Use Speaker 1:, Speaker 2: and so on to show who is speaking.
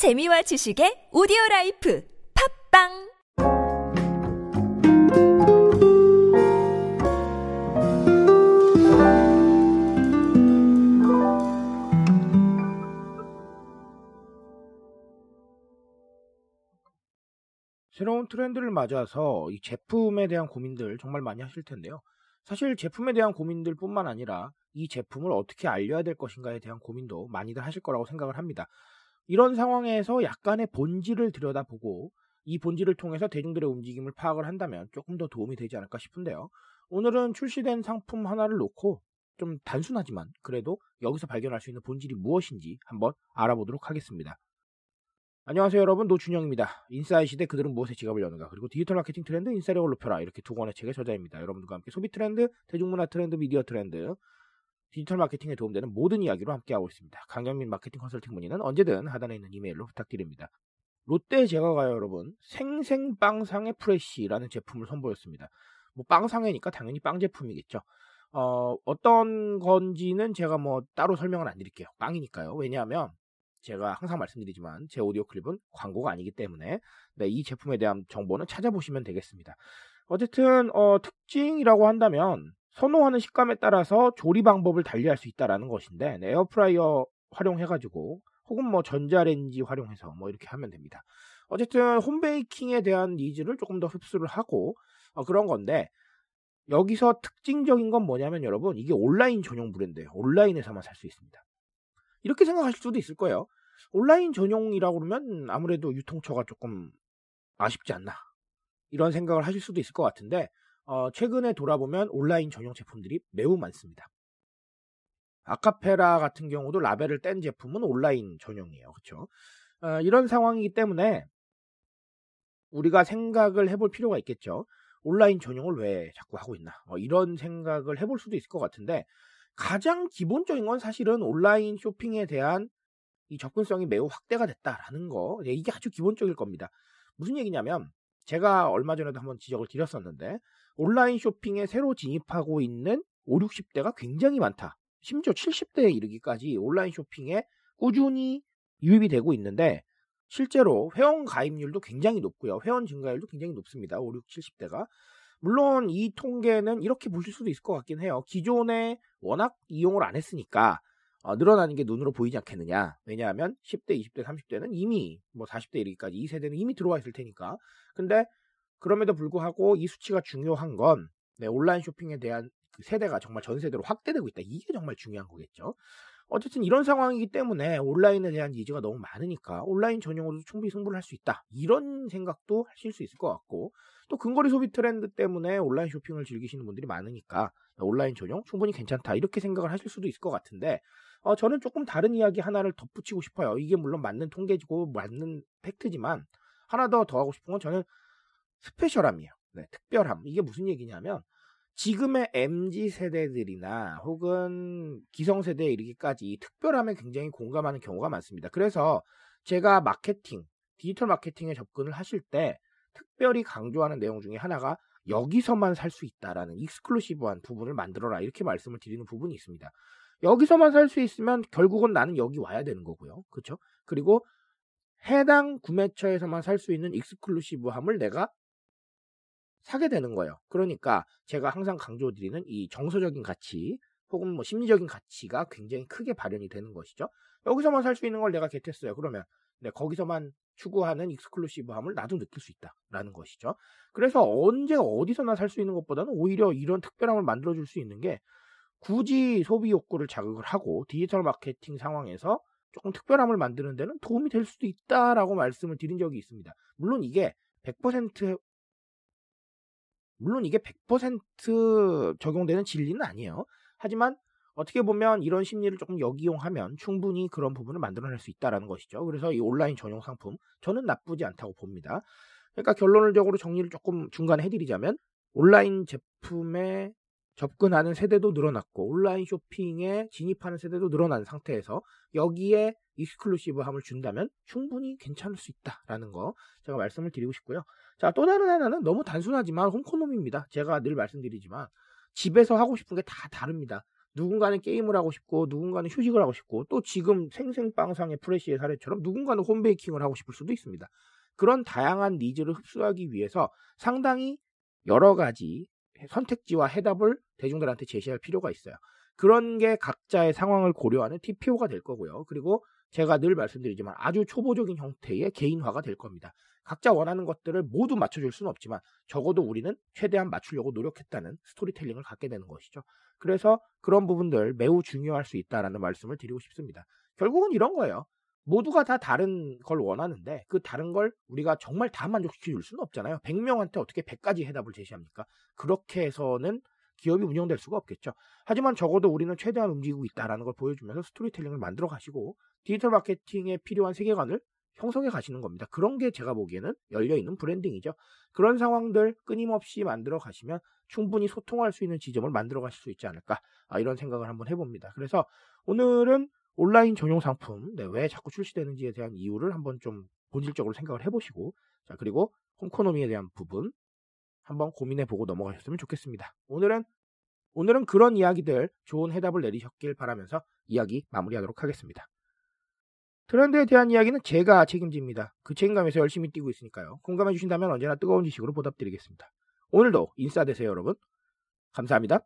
Speaker 1: 재미와 지식의 오디오 라이프 팟빵
Speaker 2: 새로운 트렌드를 맞아서 이 제품에 대한 고민들 정말 많이 하실 텐데요. 사실 제품에 대한 고민들 뿐만 아니라 이 제품을 어떻게 알려야 될 것인가에 대한 고민도 많이들 하실 거라고 생각을 합니다. 이런 상황에서 약간의 본질을 들여다보고 이 본질을 통해서 대중들의 움직임을 파악을 한다면 조금 더 도움이 되지 않을까 싶은데요. 오늘은 출시된 상품 하나를 놓고 좀 단순하지만 그래도 여기서 발견할 수 있는 본질이 무엇인지 한번 알아보도록 하겠습니다. 안녕하세요 여러분 노준영입니다. 인싸의 시대 그들은 무엇에 지갑을 여는가 그리고 디지털 마케팅 트렌드 인싸력을 높여라 이렇게 두 권의 책의 저자입니다. 여러분들과 함께 소비 트렌드, 대중문화 트렌드, 미디어 트렌드, 디지털 마케팅에 도움되는 모든 이야기로 함께하고 있습니다. 강경민 마케팅 컨설팅 문의는 언제든 하단에 있는 이메일로 부탁드립니다. 롯데 제과가요 여러분 생생빵상의 프레쉬라는 제품을 선보였습니다. 뭐 빵상회니까 당연히 빵 제품이겠죠. 어, 어떤 건지는 제가 뭐 따로 설명을 안 드릴게요. 빵이니까요. 왜냐하면 제가 항상 말씀드리지만 제 오디오 클립은 광고가 아니기 때문에 네, 이 제품에 대한 정보는 찾아보시면 되겠습니다. 어쨌든 어, 특징이라고 한다면 선호하는 식감에 따라서 조리 방법을 달리할 수 있다라는 것인데 네, 에어프라이어 활용해가지고 혹은 뭐 전자레인지 활용해서 뭐 이렇게 하면 됩니다. 어쨌든 홈베이킹에 대한 니즈를 조금 더 흡수를 하고 어, 그런 건데 여기서 특징적인 건 뭐냐면 여러분 이게 온라인 전용 브랜드예요. 온라인에서만 살 수 있습니다. 이렇게 생각하실 수도 있을 거예요. 온라인 전용이라고 그러면 아무래도 유통처가 조금 아쉽지 않나. 이런 생각을 하실 수도 있을 것 같은데, 어, 최근에 돌아보면 온라인 전용 제품들이 매우 많습니다. 아카페라 같은 경우도 라벨을 뗀 제품은 온라인 전용이에요. 그렇죠? 어, 이런 상황이기 때문에 우리가 생각을 해볼 필요가 있겠죠. 온라인 전용을 왜 자꾸 하고 있나? 어, 이런 생각을 해볼 수도 있을 것 같은데 가장 기본적인 건 사실은 온라인 쇼핑에 대한 이 접근성이 매우 확대가 됐다라는 거 예, 이게 아주 기본적일 겁니다. 무슨 얘기냐면 제가 얼마 전에도 한번 지적을 드렸었는데 온라인 쇼핑에 새로 진입하고 있는 5, 60대가 굉장히 많다. 심지어 70대에 이르기까지 온라인 쇼핑에 꾸준히 유입이 되고 있는데 실제로 회원 가입률도 굉장히 높고요. 회원 증가율도 굉장히 높습니다. 5, 6, 70대가. 물론 이 통계는 이렇게 보실 수도 있을 것 같긴 해요. 기존에 워낙 이용을 안 했으니까 어, 늘어나는 게 눈으로 보이지 않겠느냐. 왜냐하면 10대, 20대, 30대는 이미 뭐 40대 이르기까지 이 세대는 이미 들어와 있을 테니까. 근데 그럼에도 불구하고 이 수치가 중요한 건 네, 온라인 쇼핑에 대한 그 세대가 정말 전 세대로 확대되고 있다. 이게 정말 중요한 거겠죠. 어쨌든 이런 상황이기 때문에 온라인에 대한 니즈가 너무 많으니까 온라인 전용으로도 충분히 승부를 할 수 있다. 이런 생각도 하실 수 있을 것 같고 또 근거리 소비 트렌드 때문에 온라인 쇼핑을 즐기시는 분들이 많으니까 온라인 전용 충분히 괜찮다. 이렇게 생각을 하실 수도 있을 것 같은데 어, 저는 조금 다른 이야기 하나를 덧붙이고 싶어요. 이게 물론 맞는 통계지고 맞는 팩트지만 하나 더 더 하고 싶은 건 저는 스페셜함이에요. 네, 특별함. 이게 무슨 얘기냐면 지금의 MZ 세대들이나 혹은 기성 세대에 이르기까지 특별함에 굉장히 공감하는 경우가 많습니다. 그래서 제가 마케팅, 디지털 마케팅에 접근을 하실 때 특별히 강조하는 내용 중에 하나가 여기서만 살 수 있다라는 익스클루시브한 부분을 만들어라 이렇게 말씀을 드리는 부분이 있습니다. 여기서만 살 수 있으면 결국은 나는 여기 와야 되는 거고요. 그렇죠? 그리고 해당 구매처에서만 살 수 있는 익스클루시브함을 내가 사게 되는 거예요. 그러니까 제가 항상 강조드리는 이 정서적인 가치 혹은 뭐 심리적인 가치가 굉장히 크게 발현이 되는 것이죠. 여기서만 살 수 있는 걸 내가 겟했어요. 그러면 네, 거기서만 추구하는 익스클루시브함을 나도 느낄 수 있다라는 것이죠. 그래서 언제 어디서나 살 수 있는 것보다는 오히려 이런 특별함을 만들어줄 수 있는 게 굳이 소비 욕구를 자극을 하고 디지털 마케팅 상황에서 조금 특별함을 만드는 데는 도움이 될 수도 있다라고 말씀을 드린 적이 있습니다. 물론 이게 100% 물론 이게 100% 적용되는 진리는 아니에요. 하지만 어떻게 보면 이런 심리를 조금 역이용하면 충분히 그런 부분을 만들어낼 수 있다라는 것이죠. 그래서 이 온라인 전용 상품 저는 나쁘지 않다고 봅니다. 그러니까 결론적으로 정리를 조금 중간에 해드리자면 온라인 제품에 접근하는 세대도 늘어났고 온라인 쇼핑에 진입하는 세대도 늘어난 상태에서 여기에 익스클루시브함을 준다면 충분히 괜찮을 수 있다라는 거 제가 말씀을 드리고 싶고요. 자, 또 다른 하나는 너무 단순하지만 홈코노미입니다. 제가 늘 말씀드리지만 집에서 하고 싶은 게 다 다릅니다. 누군가는 게임을 하고 싶고 누군가는 휴식을 하고 싶고 또 지금 생생빵상의 프레시의 사례처럼 누군가는 홈베이킹을 하고 싶을 수도 있습니다. 그런 다양한 니즈를 흡수하기 위해서 상당히 여러 가지 선택지와 해답을 대중들한테 제시할 필요가 있어요. 그런 게 각자의 상황을 고려하는 TPO가 될 거고요. 그리고 제가 늘 말씀드리지만 아주 초보적인 형태의 개인화가 될 겁니다. 각자 원하는 것들을 모두 맞춰줄 수는 없지만 적어도 우리는 최대한 맞추려고 노력했다는 스토리텔링을 갖게 되는 것이죠. 그래서 그런 부분들 매우 중요할 수 있다라는 말씀을 드리고 싶습니다. 결국은 이런 거예요. 모두가 다 다른 걸 원하는데 그 다른 걸 우리가 정말 다 만족시켜 줄 수는 없잖아요. 100명한테 어떻게 100가지 해답을 제시합니까? 그렇게 해서는 기업이 운영될 수가 없겠죠. 하지만 적어도 우리는 최대한 움직이고 있다라는 걸 보여주면서 스토리텔링을 만들어 가시고 디지털 마케팅에 필요한 세계관을 형성해 가시는 겁니다. 그런 게 제가 보기에는 열려 있는 브랜딩이죠. 그런 상황들 끊임없이 만들어 가시면 충분히 소통할 수 있는 지점을 만들어 가실 수 있지 않을까 아, 이런 생각을 한번 해봅니다. 그래서 오늘은 온라인 전용 상품 네, 왜 자꾸 출시되는지에 대한 이유를 한번 좀 본질적으로 생각을 해보시고 자 그리고 홈코노미에 대한 부분 한번 고민해보고 넘어가셨으면 좋겠습니다. 오늘은 오늘은 그런 이야기들 좋은 해답을 내리셨길 바라면서 이야기 마무리하도록 하겠습니다. 트렌드에 대한 이야기는 제가 책임집니다. 그 책임감에서 열심히 뛰고 있으니까요. 공감해 주신다면 언제나 뜨거운 지식으로 보답드리겠습니다. 오늘도 인싸 되세요, 여러분. 감사합니다.